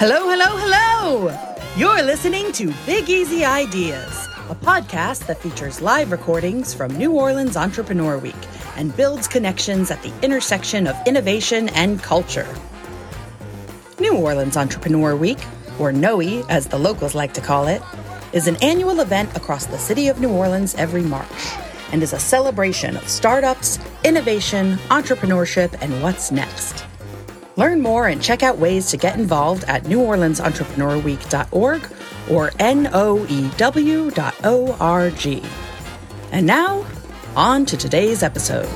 Hello, hello, hello! You're listening to Big Easy Ideas, a podcast that features live recordings from New Orleans Entrepreneur Week and builds connections at the intersection of innovation and culture. New Orleans Entrepreneur Week, or NOE as the locals like to call it, is an annual event across the city of New Orleans every March and is a celebration of startups, innovation, entrepreneurship, and what's next. Learn more and check out ways to get involved at neworleansentrepreneur.week.org or noew.org. And now, on to today's episode.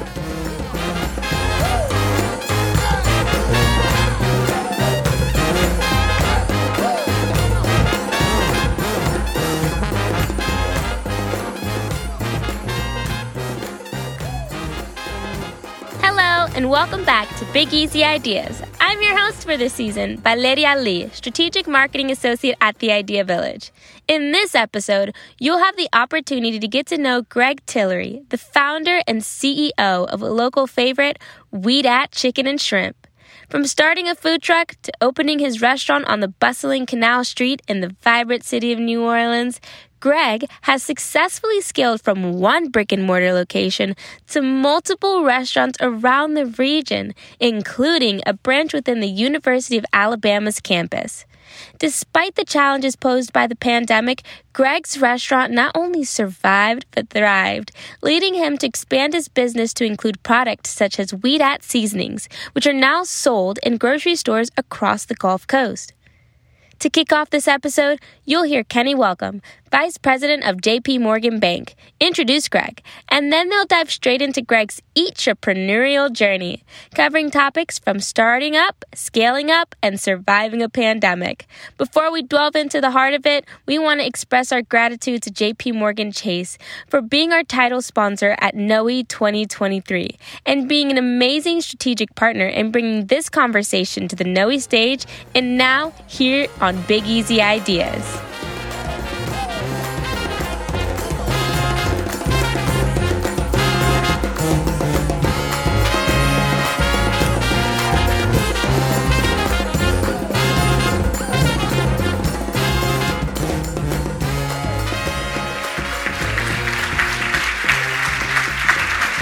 Hello, and welcome back to Big Easy Ideas. I'm your host for this season, Valeria Lee, Strategic Marketing Associate at The Idea Village. In this episode, you'll have the opportunity to get to know Greg Tillery, the founder and CEO of a local favorite, We Dat Chicken and Shrimp. From starting a food truck to opening his restaurant on the bustling Canal Street in the vibrant city of New Orleans, Greg has successfully scaled from one brick and mortar location to multiple restaurants around the region, including a branch within the University of Alabama's campus. Despite the challenges posed by the pandemic, Greg's restaurant not only survived but thrived, leading him to expand his business to include products such as We Dat seasonings, which are now sold in grocery stores across the Gulf Coast. To kick off this episode, you'll hear Kenny Welcome, Vice President of JP Morgan Bank, introduce Greg, and then they'll dive straight into Greg's entrepreneurial journey, covering topics from starting up, scaling up, and surviving a pandemic. Before we delve into the heart of it, we want to express our gratitude to JP Morgan Chase for being our title sponsor at NOE 2023 and being an amazing strategic partner in bringing this conversation to the NOE stage and now here on Big Easy Ideas.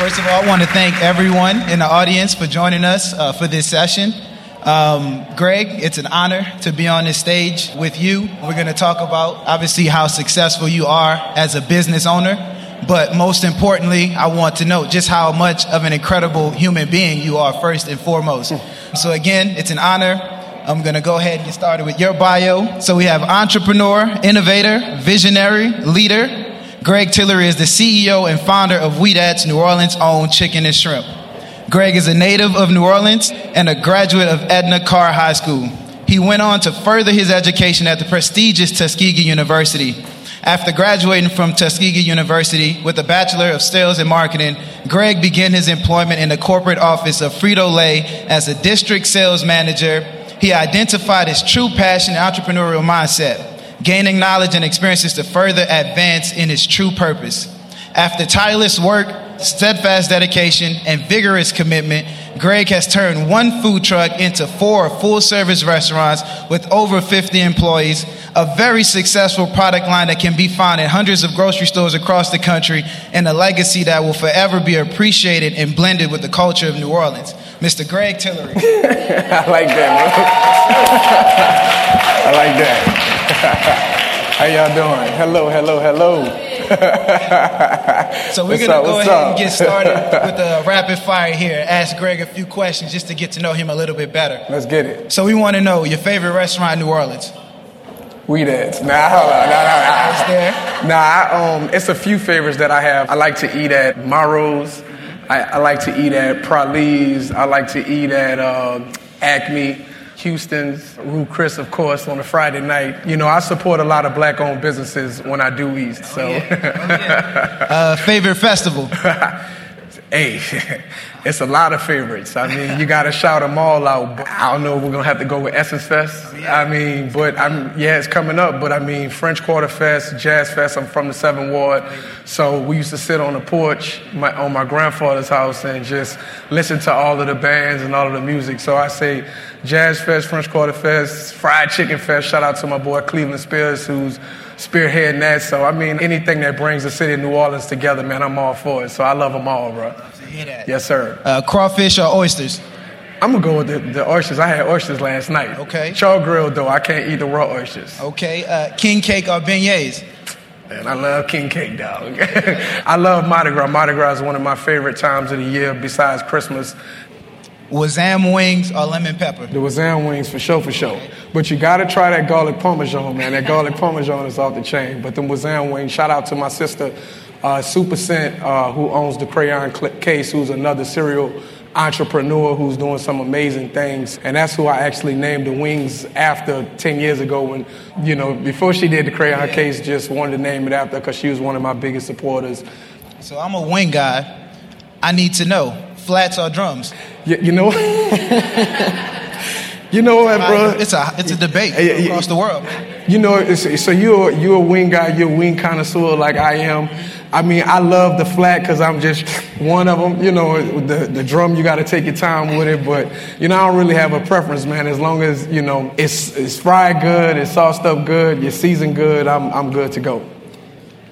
First of all, I want to thank everyone in the audience for joining us uh, for this session. Um, Greg, it's an honor to be on this stage with you. We're going to talk about obviously how successful you are as a business owner, but most importantly, I want to know just how much of an incredible human being you are first and foremost. So again, it's an honor. I'm going to go ahead and get started with your bio. So we have entrepreneur, innovator, visionary, leader. Greg Tillery is the CEO and founder of At's New Orleans own chicken and shrimp. Greg is a native of New Orleans and a graduate of Edna Karr High School. He went on to further his education at the prestigious Tuskegee University. After graduating from Tuskegee University with a Bachelor of Sales and Marketing, Greg began his employment in the corporate office of Frito Lay as a district sales manager. He identified his true passion and entrepreneurial mindset gaining knowledge and experiences to further advance in his true purpose. After tireless work, steadfast dedication, and vigorous commitment, Greg has turned one food truck into four full service restaurants with over 50 employees, a very successful product line that can be found in hundreds of grocery stores across the country, and a legacy that will forever be appreciated and blended with the culture of New Orleans. Mr. Greg Tillery. I like that, I like that. How y'all doing? Hello, hello, hello. so we're gonna go ahead up? and get started with a rapid fire here. Ask Greg a few questions just to get to know him a little bit better. Let's get it. So we want to know your favorite restaurant in New Orleans. We Dat's. Nah, hold on. Nah, nah, nah. there. Nah, I, um, it's a few favorites that I have. I like to eat at Morrow's. I, I like to eat at Prali's. I like to eat at uh, Acme. Houston's, Ruth Chris, of course, on a Friday night. You know, I support a lot of black owned businesses when I do East. So, oh, yeah. Oh, yeah. uh, favorite festival? Hey, it's a lot of favorites. I mean, you got to shout them all out. I don't know. If we're gonna have to go with Essence Fest. I mean, but I'm yeah, it's coming up. But I mean, French Quarter Fest, Jazz Fest. I'm from the Seventh Ward, so we used to sit on the porch my, on my grandfather's house and just listen to all of the bands and all of the music. So I say, Jazz Fest, French Quarter Fest, Fried Chicken Fest. Shout out to my boy Cleveland Spears, who's spearheading that. So, I mean, anything that brings the city of New Orleans together, man, I'm all for it. So I love them all, bro. Yes, sir. Uh, crawfish or oysters? I'm gonna go with the, the, oysters. I had oysters last night. Okay. Char grilled though. I can't eat the raw oysters. Okay. Uh, king cake or beignets? And I love king cake, dog. I love Mardi Gras. Mardi Gras is one of my favorite times of the year besides Christmas. Wazam wings or lemon pepper? The Wazam wings for sure, for sure. But you gotta try that garlic parmesan, man. That garlic parmesan is off the chain. But the Wazam wings, shout out to my sister, uh, Super Scent, uh, who owns the Crayon Case, who's another serial entrepreneur who's doing some amazing things. And that's who I actually named the wings after 10 years ago when, you know, before she did the Crayon Case, just wanted to name it after because she was one of my biggest supporters. So I'm a wing guy. I need to know flats or drums? You, you know, you know what, bro? It's a it's a debate across the world. You know, so you're you're a wing guy, you're a wing connoisseur like I am. I mean, I love the flat because I'm just one of them. You know, the the drum you got to take your time with it, but you know, I don't really have a preference, man. As long as you know it's it's fried good, it's sauced up good, you're seasoned good, I'm I'm good to go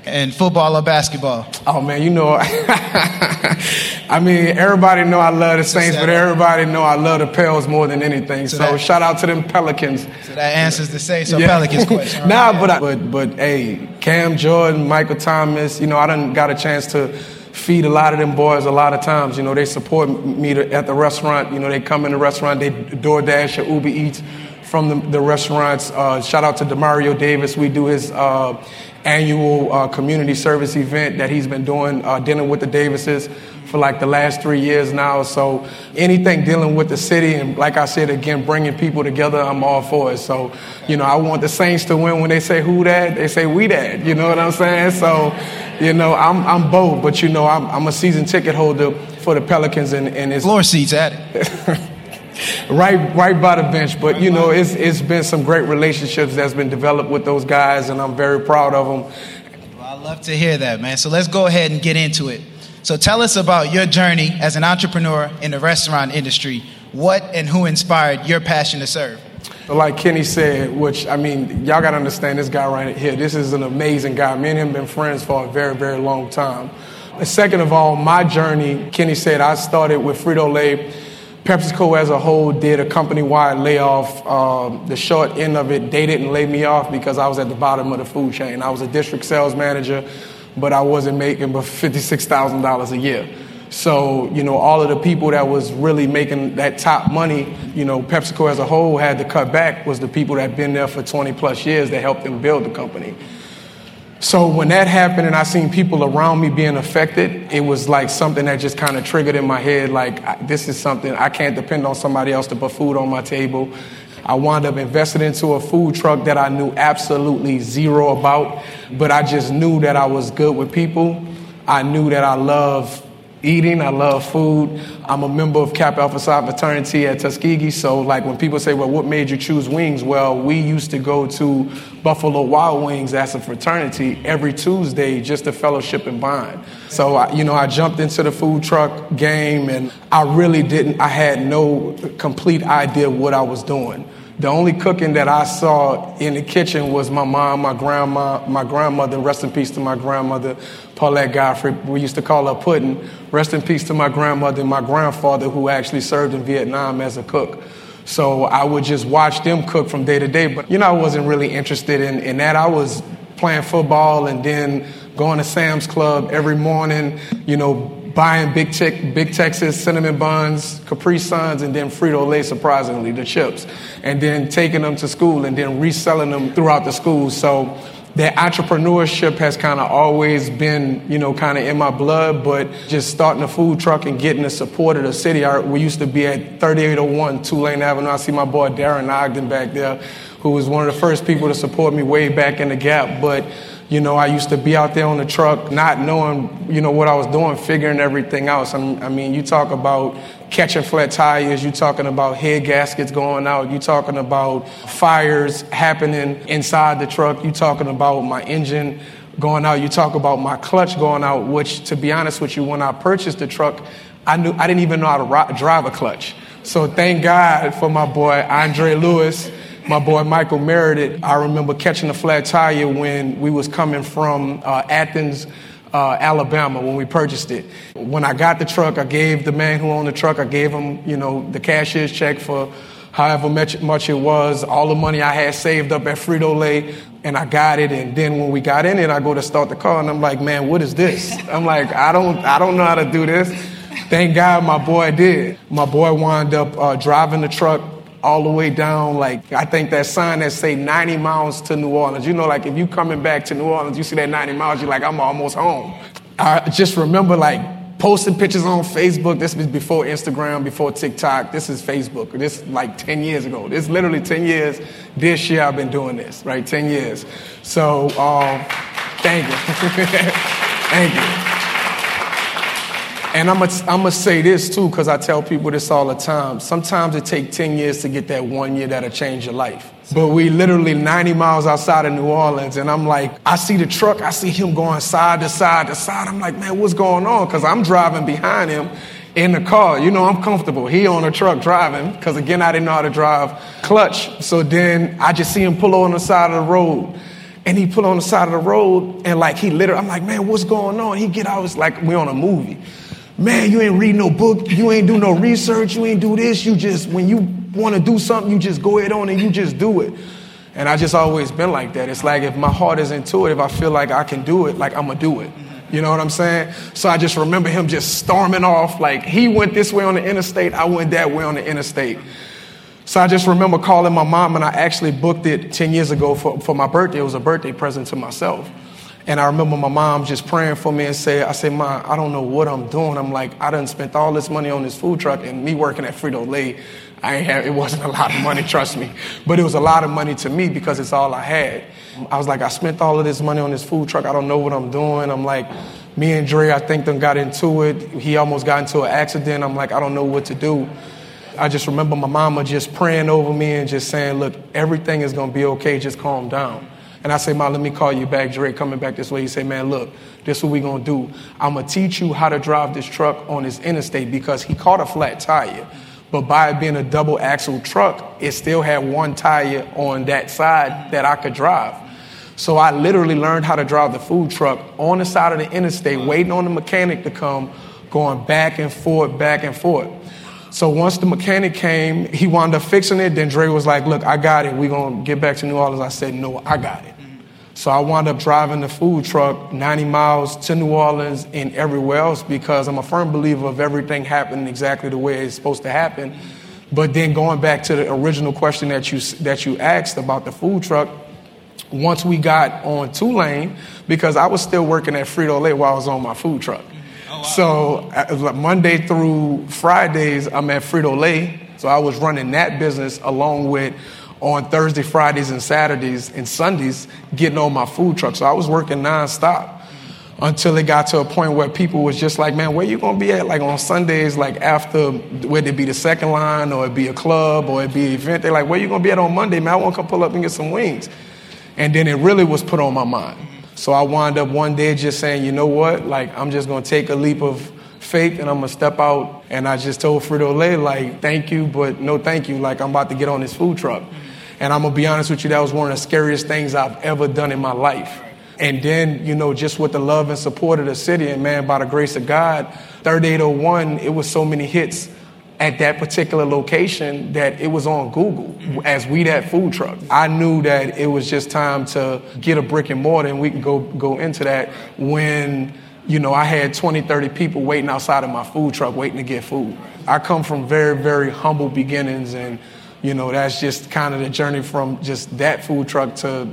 and football or basketball? Oh man, you know, I mean, everybody know I love the Saints, but everybody know I love the Pels more than anything. So, so that, shout out to them Pelicans. So that answers the Saints or yeah. Pelicans question. nah, but I, but but hey, Cam Jordan, Michael Thomas, you know, I done got a chance to feed a lot of them boys a lot of times. You know, they support me to, at the restaurant. You know, they come in the restaurant, they DoorDash or Uber Eats from the, the restaurants. Uh, shout out to Demario Davis. We do his uh, annual uh, community service event that he's been doing, uh, dealing with the Davises for like the last three years now. So anything dealing with the city and like I said again, bringing people together, I'm all for it. So you know, I want the Saints to win. When they say who that, they say We Dat. You know what I'm saying? So you know, I'm I'm both, but you know, I'm, I'm a season ticket holder for the Pelicans and, and it's floor seats at it. right right by the bench. But you know, it's it's been some great relationships that's been developed with those guys, and I'm very proud of them. Well, I love to hear that, man. So let's go ahead and get into it. So tell us about your journey as an entrepreneur in the restaurant industry. What and who inspired your passion to serve? Like Kenny said, which I mean, y'all gotta understand this guy right here. This is an amazing guy. Me and him been friends for a very, very long time. Second of all, my journey, Kenny said, I started with Frito Lay PepsiCo as a whole did a company-wide layoff. Um, the short end of it, they didn't lay me off because I was at the bottom of the food chain. I was a district sales manager, but I wasn't making but $56,000 a year. So, you know, all of the people that was really making that top money, you know, PepsiCo as a whole had to cut back was the people that been there for 20 plus years that helped them build the company. So when that happened and I seen people around me being affected, it was like something that just kind of triggered in my head like this is something I can't depend on somebody else to put food on my table. I wound up investing into a food truck that I knew absolutely zero about, but I just knew that I was good with people. I knew that I love eating. I love food. I'm a member of Kappa Alpha Psi fraternity at Tuskegee. So, like, when people say, well, what made you choose wings? Well, we used to go to Buffalo Wild Wings as a fraternity every Tuesday just to fellowship and bond. So, I, you know, I jumped into the food truck game and I really didn't, I had no complete idea what I was doing. The only cooking that I saw in the kitchen was my mom, my grandma, my grandmother. Rest in peace to my grandmother, Paulette Godfrey. We used to call her Pudding. Rest in peace to my grandmother and my grandfather, who actually served in Vietnam as a cook. So I would just watch them cook from day to day. But you know, I wasn't really interested in, in that. I was playing football and then going to Sam's Club every morning. You know, buying Big, Te- Big Texas cinnamon buns, Capri Suns, and then Frito Lay, surprisingly, the chips, and then taking them to school and then reselling them throughout the school. So that entrepreneurship has kind of always been, you know, kind of in my blood, but just starting a food truck and getting the support of the city. I, we used to be at 3801 Tulane Avenue. I see my boy Darren Ogden back there, who was one of the first people to support me way back in the gap. But You know, I used to be out there on the truck, not knowing, you know, what I was doing, figuring everything out. I mean, you talk about catching flat tires, you talking about head gaskets going out, you talking about fires happening inside the truck, you talking about my engine going out, you talk about my clutch going out, which, to be honest with you, when I purchased the truck, I knew I didn't even know how to drive a clutch. So thank God for my boy Andre Lewis my boy Michael Meredith, I remember catching a flat tire when we was coming from uh, Athens, uh, Alabama, when we purchased it. When I got the truck, I gave the man who owned the truck, I gave him, you know, the cashier's check for however much, much it was, all the money I had saved up at Frito-Lay, and I got it. And then when we got in it, I go to start the car, and I'm like, man, what is this? I'm like, I don't, I don't know how to do this. Thank God my boy did. My boy wound up uh, driving the truck all the way down, like I think that sign that say 90 miles to New Orleans. You know, like if you coming back to New Orleans, you see that 90 miles, you're like, I'm almost home. I just remember like posting pictures on Facebook. This was before Instagram, before TikTok. This is Facebook. This like 10 years ago. This literally 10 years. This year I've been doing this, right? 10 years. So um, thank you. thank you. And I'm going to say this too, because I tell people this all the time. Sometimes it takes 10 years to get that one year that'll change your life. But we literally 90 miles outside of New Orleans, and I'm like, I see the truck, I see him going side to side to side. I'm like, man, what's going on? Because I'm driving behind him in the car. You know, I'm comfortable. He on a truck driving, because again, I didn't know how to drive clutch. So then I just see him pull on the side of the road. And he pull on the side of the road, and like he literally, I'm like, man, what's going on? He get out, it's like we on a movie man, you ain't read no book, you ain't do no research, you ain't do this. You just, when you want to do something, you just go ahead on and you just do it. And I just always been like that. It's like if my heart is into it, if I feel like I can do it, like I'm gonna do it. You know what I'm saying? So I just remember him just storming off. Like he went this way on the interstate, I went that way on the interstate. So I just remember calling my mom, and I actually booked it 10 years ago for, for my birthday. It was a birthday present to myself. And I remember my mom just praying for me and say, I said, Mom, I don't know what I'm doing. I'm like, I done spent all this money on this food truck and me working at Frito-Lay, I ain't have, it wasn't a lot of money, trust me. But it was a lot of money to me because it's all I had. I was like, I spent all of this money on this food truck. I don't know what I'm doing. I'm like, me and Dre, I think them got into it. He almost got into an accident. I'm like, I don't know what to do. I just remember my mama just praying over me and just saying, look, everything is going to be okay. Just calm down. And I say, Mom, let me call you back. Dre coming back this way. He say, man, look, this is what we going to do. I'm going to teach you how to drive this truck on this interstate because he caught a flat tire. But by it being a double axle truck, it still had one tire on that side that I could drive. So I literally learned how to drive the food truck on the side of the interstate, waiting on the mechanic to come, going back and forth, back and forth. So once the mechanic came, he wound up fixing it. Then Dre was like, Look, I got it. We're going to get back to New Orleans. I said, No, I got it. So I wound up driving the food truck 90 miles to New Orleans and everywhere else because I'm a firm believer of everything happening exactly the way it's supposed to happen. But then going back to the original question that you, that you asked about the food truck, once we got on Tulane, because I was still working at Frito-Lay while I was on my food truck. Oh, wow. So uh, Monday through Fridays, I'm at Frito-Lay. So I was running that business along with on Thursday, Fridays, and Saturdays and Sundays getting on my food truck. So I was working nonstop until it got to a point where people was just like, man, where you gonna be at? Like on Sundays, like after whether it be the second line or it be a club or it be an event, they're like, where you gonna be at on Monday, man? I wanna come pull up and get some wings. And then it really was put on my mind. So I wound up one day just saying, you know what? Like, I'm just going to take a leap of faith and I'm going to step out. And I just told Frito Lay, like, thank you, but no thank you. Like, I'm about to get on this food truck. And I'm going to be honest with you, that was one of the scariest things I've ever done in my life. And then, you know, just with the love and support of the city, and man, by the grace of God, 3801, it was so many hits at that particular location that it was on Google as We Dat food truck. I knew that it was just time to get a brick and mortar and we can go go into that when you know I had 20 30 people waiting outside of my food truck waiting to get food. I come from very very humble beginnings and you know that's just kind of the journey from just that food truck to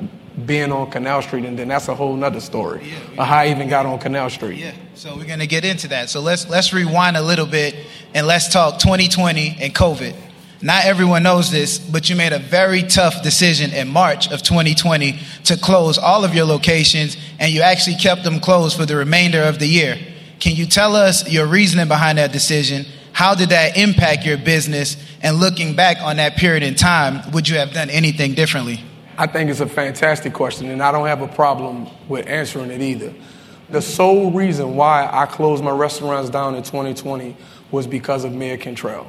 being on Canal Street, and then that's a whole nother story yeah, how I even got on Canal Street. Yeah, so we're gonna get into that. So let's let's rewind a little bit and let's talk 2020 and COVID. Not everyone knows this, but you made a very tough decision in March of 2020 to close all of your locations, and you actually kept them closed for the remainder of the year. Can you tell us your reasoning behind that decision? How did that impact your business? And looking back on that period in time, would you have done anything differently? I think it's a fantastic question, and I don't have a problem with answering it either. The sole reason why I closed my restaurants down in 2020 was because of Mayor Cantrell.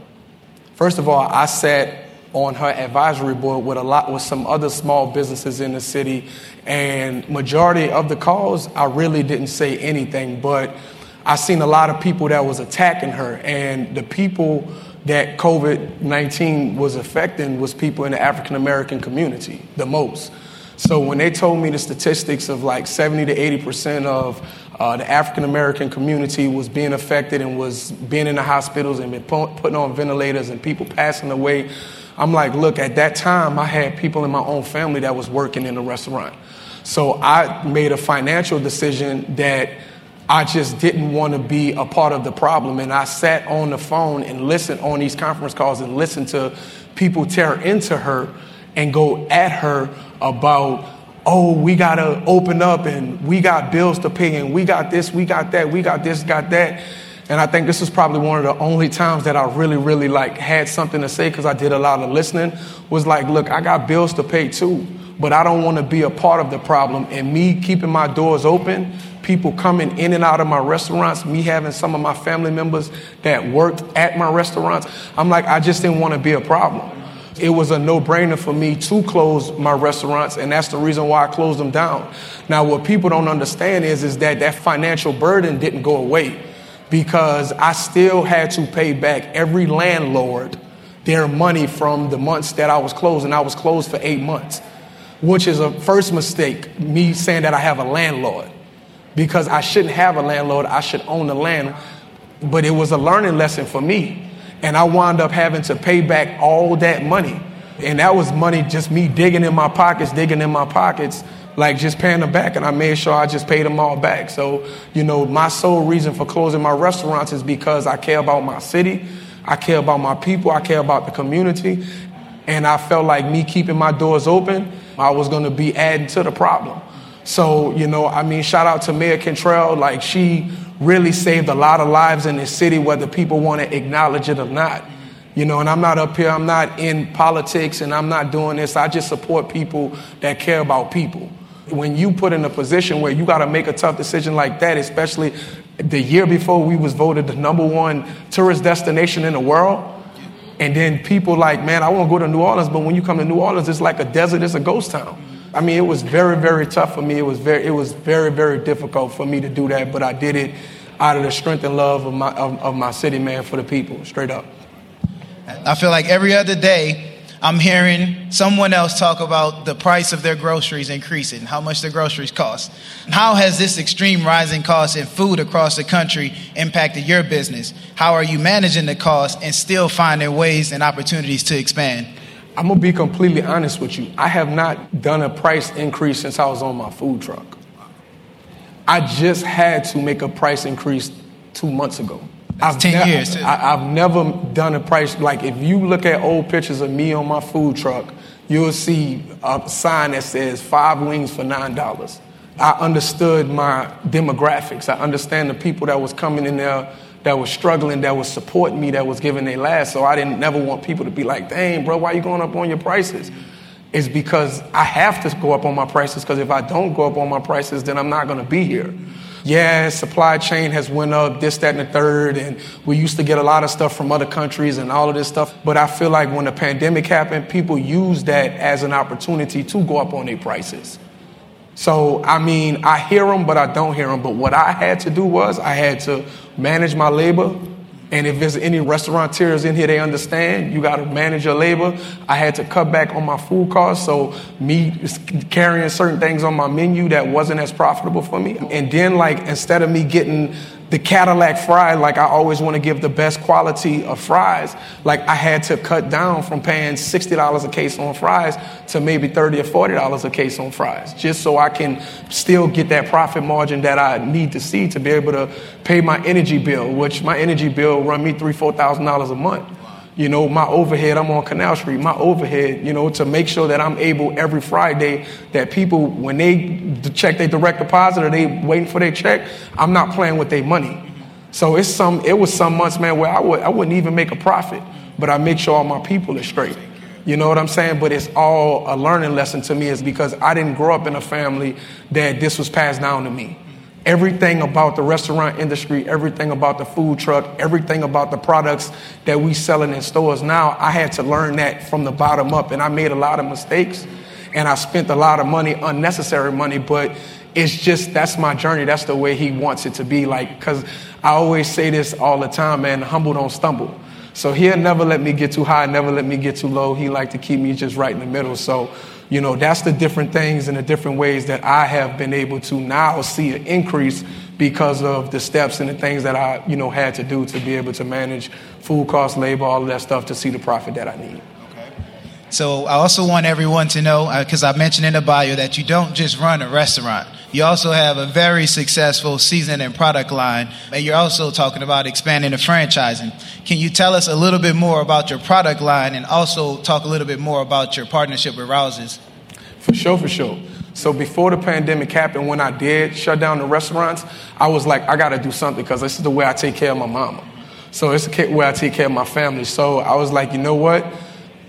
First of all, I sat on her advisory board with a lot with some other small businesses in the city, and majority of the calls I really didn't say anything, but I seen a lot of people that was attacking her, and the people that COVID 19 was affecting was people in the African American community the most. So when they told me the statistics of like 70 to 80 percent of uh, the African American community was being affected and was being in the hospitals and been putting on ventilators and people passing away. I'm like, look, at that time, I had people in my own family that was working in the restaurant. So I made a financial decision that I just didn't want to be a part of the problem. And I sat on the phone and listened on these conference calls and listened to people tear into her and go at her about oh, we got to open up and we got bills to pay and we got this, we got that, we got this, got that. And I think this is probably one of the only times that I really, really like had something to say because I did a lot of listening. Was like, look, I got bills to pay too, but I don't want to be a part of the problem. And me keeping my doors open, people coming in and out of my restaurants, me having some of my family members that worked at my restaurants, I'm like, I just didn't want to be a problem it was a no brainer for me to close my restaurants, and that's the reason why I closed them down. Now, what people don't understand is, is that that financial burden didn't go away because I still had to pay back every landlord their money from the months that I was closed, and I was closed for eight months, which is a first mistake, me saying that I have a landlord because I shouldn't have a landlord, I should own the land. But it was a learning lesson for me and I wound up having to pay back all that money. And that was money just me digging in my pockets, digging in my pockets, like just paying them back. And I made sure I just paid them all back. So, you know, my sole reason for closing my restaurants is because I care about my city, I care about my people, I care about the community. And I felt like me keeping my doors open, I was going to be adding to the problem. So, you know, I mean, shout out to Mayor Cantrell. Like, she really saved a lot of lives in this city, whether people want to acknowledge it or not. You know, and I'm not up here, I'm not in politics and I'm not doing this. I just support people that care about people. When you put in a position where you got to make a tough decision like that, especially the year before we was voted the number one tourist destination in the world, and then people like, man, I want to go to New Orleans, but when you come to New Orleans, it's like a desert, it's a ghost town. I mean, it was very, very tough for me. It was very, it was very, very difficult for me to do that, but I did it out of the strength and love of my, of, of my city, man, for the people, straight up. I feel like every other day, I'm hearing someone else talk about the price of their groceries increasing, how much their groceries cost. How has this extreme rising cost in food across the country impacted your business? How are you managing the cost and still finding ways and opportunities to expand? I'm gonna be completely honest with you. I have not done a price increase since I was on my food truck. I just had to make a price increase two months ago. That's I've 10 ne- years. I, have never done a price like if you look at old pictures of me on my food truck, you'll see a sign that says five wings for nine dollars. I understood my demographics. I understand the people that was coming in there that was struggling, that was supporting me, that was giving their last. So I didn't never want people to be like, dang, bro, why you going up on your prices? It's because I have to go up on my prices because if I don't go up on my prices, then I'm not going to be here. Yeah, supply chain has went up, this, that, and the third, and we used to get a lot of stuff from other countries and all of this stuff. But I feel like when the pandemic happened, people used that as an opportunity to go up on their prices. So, I mean, I hear them, but I don't hear them. But what I had to do was I had to manage my labor. And if there's any restaurateurs in here, they understand you got to manage your labor. I had to cut back on my food costs. So, me carrying certain things on my menu that wasn't as profitable for me. And then, like, instead of me getting the Cadillac fry, like I always want to give the best quality of fries. Like I had to cut down from paying $60 a case on fries to maybe 30 or $40 a case on fries, just so I can still get that profit margin that I need to see to be able to pay my energy bill, which my energy bill run me three, $4,000 a month. You know, my overhead, I'm on Canal Street, my overhead, you know, to make sure that I'm able every Friday that people, when they check their direct deposit or they waiting for their check, I'm not playing with their money. So it's some, it was some months, man, where I, would, I wouldn't even make a profit, but I make sure all my people are straight. You know what I'm saying? But it's all a learning lesson to me is because I didn't grow up in a family that this was passed down to me. Everything about the restaurant industry, everything about the food truck, everything about the products that we selling in stores now, I had to learn that from the bottom up. And I made a lot of mistakes and I spent a lot of money, unnecessary money, but it's just that's my journey. That's the way he wants it to be. Like, cause I always say this all the time, man, humble don't stumble. So he'll never let me get too high, never let me get too low. He like to keep me just right in the middle. So you know, that's the different things and the different ways that I have been able to now see an increase because of the steps and the things that I, you know, had to do to be able to manage food costs, labor, all of that stuff to see the profit that I need. Okay. So I also want everyone to know, because uh, I mentioned in the bio that you don't just run a restaurant. You also have a very successful season and product line, and you're also talking about expanding the franchising. Can you tell us a little bit more about your product line and also talk a little bit more about your partnership with Rouse's? For sure, for sure. So before the pandemic happened, when I did shut down the restaurants, I was like, I got to do something because this is the way I take care of my mama. So it's the way I take care of my family. So I was like, you know what?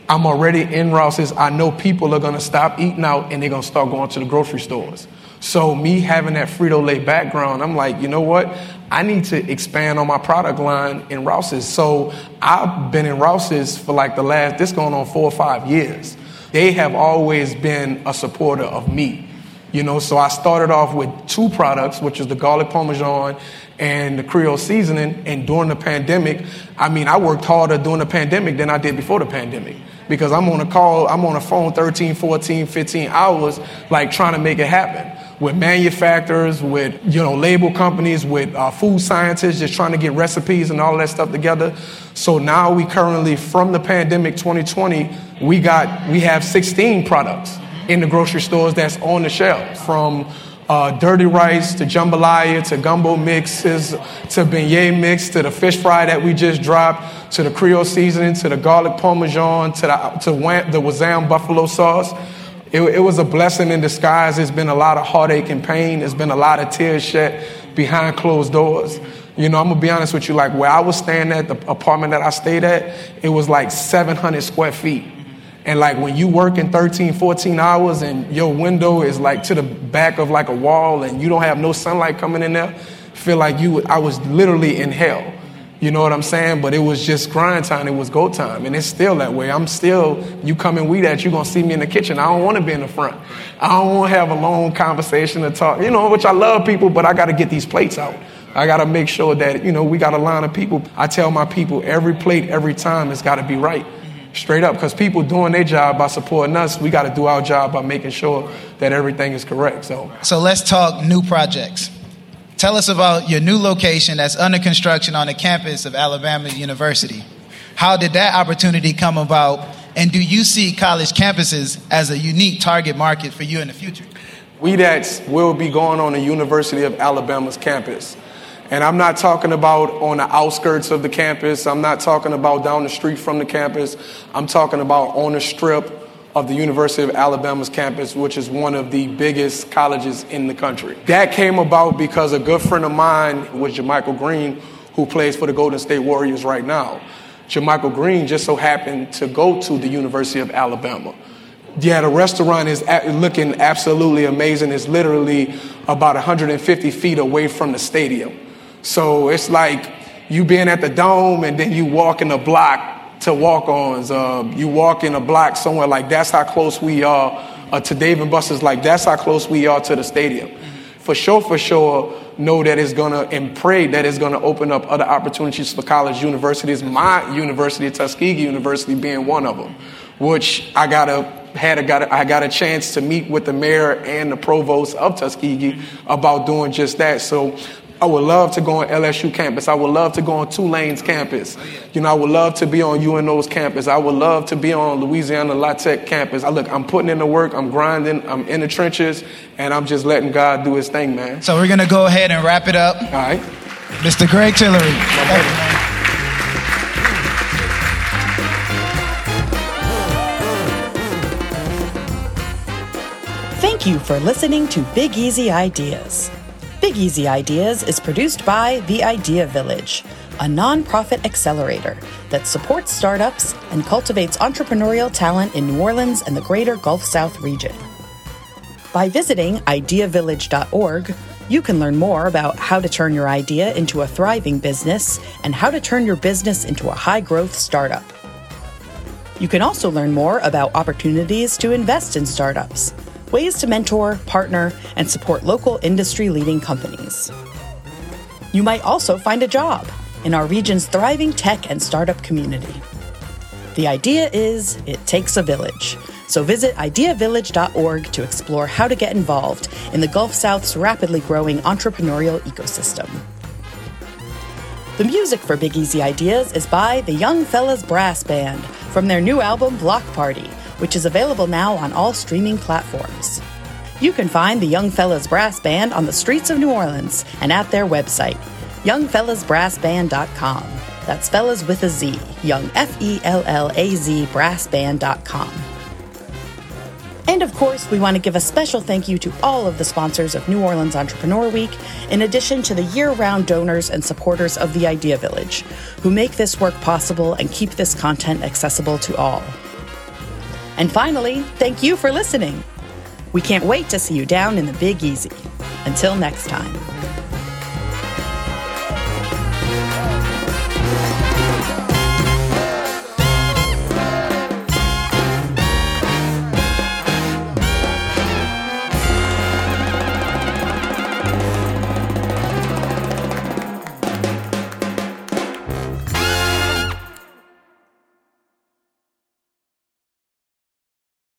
I'm already in Rouse's. I know people are to stop eating out and they're to start going to the grocery stores. So me having that Frito Lay background, I'm like, you know what? I need to expand on my product line in Rouse's. So I've been in Rouse's for like the last, this going on four or five years. They have always been a supporter of me. You know, so I started off with two products, which is the garlic parmesan and the Creole seasoning. And during the pandemic, I mean, I worked harder during the pandemic than I did before the pandemic because I'm on a call, I'm on a phone 13, 14, 15 hours, like trying to make it happen with manufacturers, with you know label companies, with uh, food scientists, just trying to get recipes and all that stuff together. So now we currently, from the pandemic 2020, we got we have 16 products in the grocery stores that's on the shelf from uh, dirty rice to jambalaya to gumbo mixes to beignet mix to the fish fry that we just dropped to the Creole seasoning to the garlic parmesan to the to the Wazam buffalo sauce. It, it was a blessing in disguise. It's been a lot of heartache and pain. It's been a lot of tears shed behind closed doors. You know, I'm gonna be honest with you. Like where I was staying at, the apartment that I stayed at, it was like 700 square feet. And like when you work in 13, 14 hours and your window is like to the back of like a wall and you don't have no sunlight coming in there, feel like you, I was literally in hell. You know what I'm saying? But it was just grind time. It was go time. And it's still that way. I'm still, you come and We Dat, you're going to see me in the kitchen. I don't want to be in the front. I don't want to have a long conversation to talk, you know, which I love people, but I got to get these plates out. I got to make sure that, you know, we got a line of people. I tell my people every plate, every time, it's got to be right straight up because people doing their job by supporting us we got to do our job by making sure that everything is correct so so let's talk new projects tell us about your new location that's under construction on the campus of alabama university how did that opportunity come about and do you see college campuses as a unique target market for you in the future We Dat will be going on the university of alabama's campus and I'm not talking about on the outskirts of the campus. I'm not talking about down the street from the campus. I'm talking about on the strip of the University of Alabama's campus, which is one of the biggest colleges in the country. That came about because a good friend of mine was JaMychal Green, who plays for the Golden State Warriors right now. JaMychal Green just so happened to go to the University of Alabama. Yeah, the restaurant is looking absolutely amazing. It's literally about 150 feet away from the stadium. So it's like you being at the dome and then you walk in a block to Walk-On's. Uh, you walk in a block somewhere like that's how close we are uh, to Dave and Buster's. Like that's how close we are to the stadium. For sure, for sure, know that it's gonna and pray that it's gonna open up other opportunities for college universities. My university, Tuskegee University, being one of them, which I got a had a, got a, I got a chance to meet with the mayor and the provost of Tuskegee about doing just that. So I would love to go on LSU campus. I would love to go on Tulane's campus. Oh, you know, I would love to be on UNO's campus. I would love to be on Louisiana La Tech campus. I look, I'm putting in the work, I'm grinding, I'm in the trenches, and I'm just letting God do his thing, man. So we're gonna go ahead and wrap it up. All right. Mr. Greg Tillery. Thank you, Thank you for listening to Big Easy Ideas. Big Easy Ideas is produced by The Idea Village, a nonprofit accelerator that supports startups and cultivates entrepreneurial talent in New Orleans and the greater Gulf South region. By visiting ideavillage.org, you can learn more about how to turn your idea into a thriving business and how to turn your business into a high growth startup. You can also learn more about opportunities to invest in startups, ways to mentor, partner, and support local industry leading companies. You might also find a job in our region's thriving tech and startup community. The idea is it takes a village. So visit ideavillage.org to explore how to get involved in the Gulf South's rapidly growing entrepreneurial ecosystem. The music for Big Easy Ideas is by the Young Fellaz Brass Band from their new album Block Party, which is available now on all streaming platforms. You can find the Young Fellaz Brass Band on the streets of New Orleans and at their website, youngfellazbrassband.com. That's fellas with a Z, young F E L L A Z brassband.com. And of course, we want to give a special thank you to all of the sponsors of New Orleans Entrepreneur Week, in addition to the year round donors and supporters of the Idea Village, who make this work possible and keep this content accessible to all. And finally, thank you for listening. We can't wait to see you down in the Big Easy. Until next time.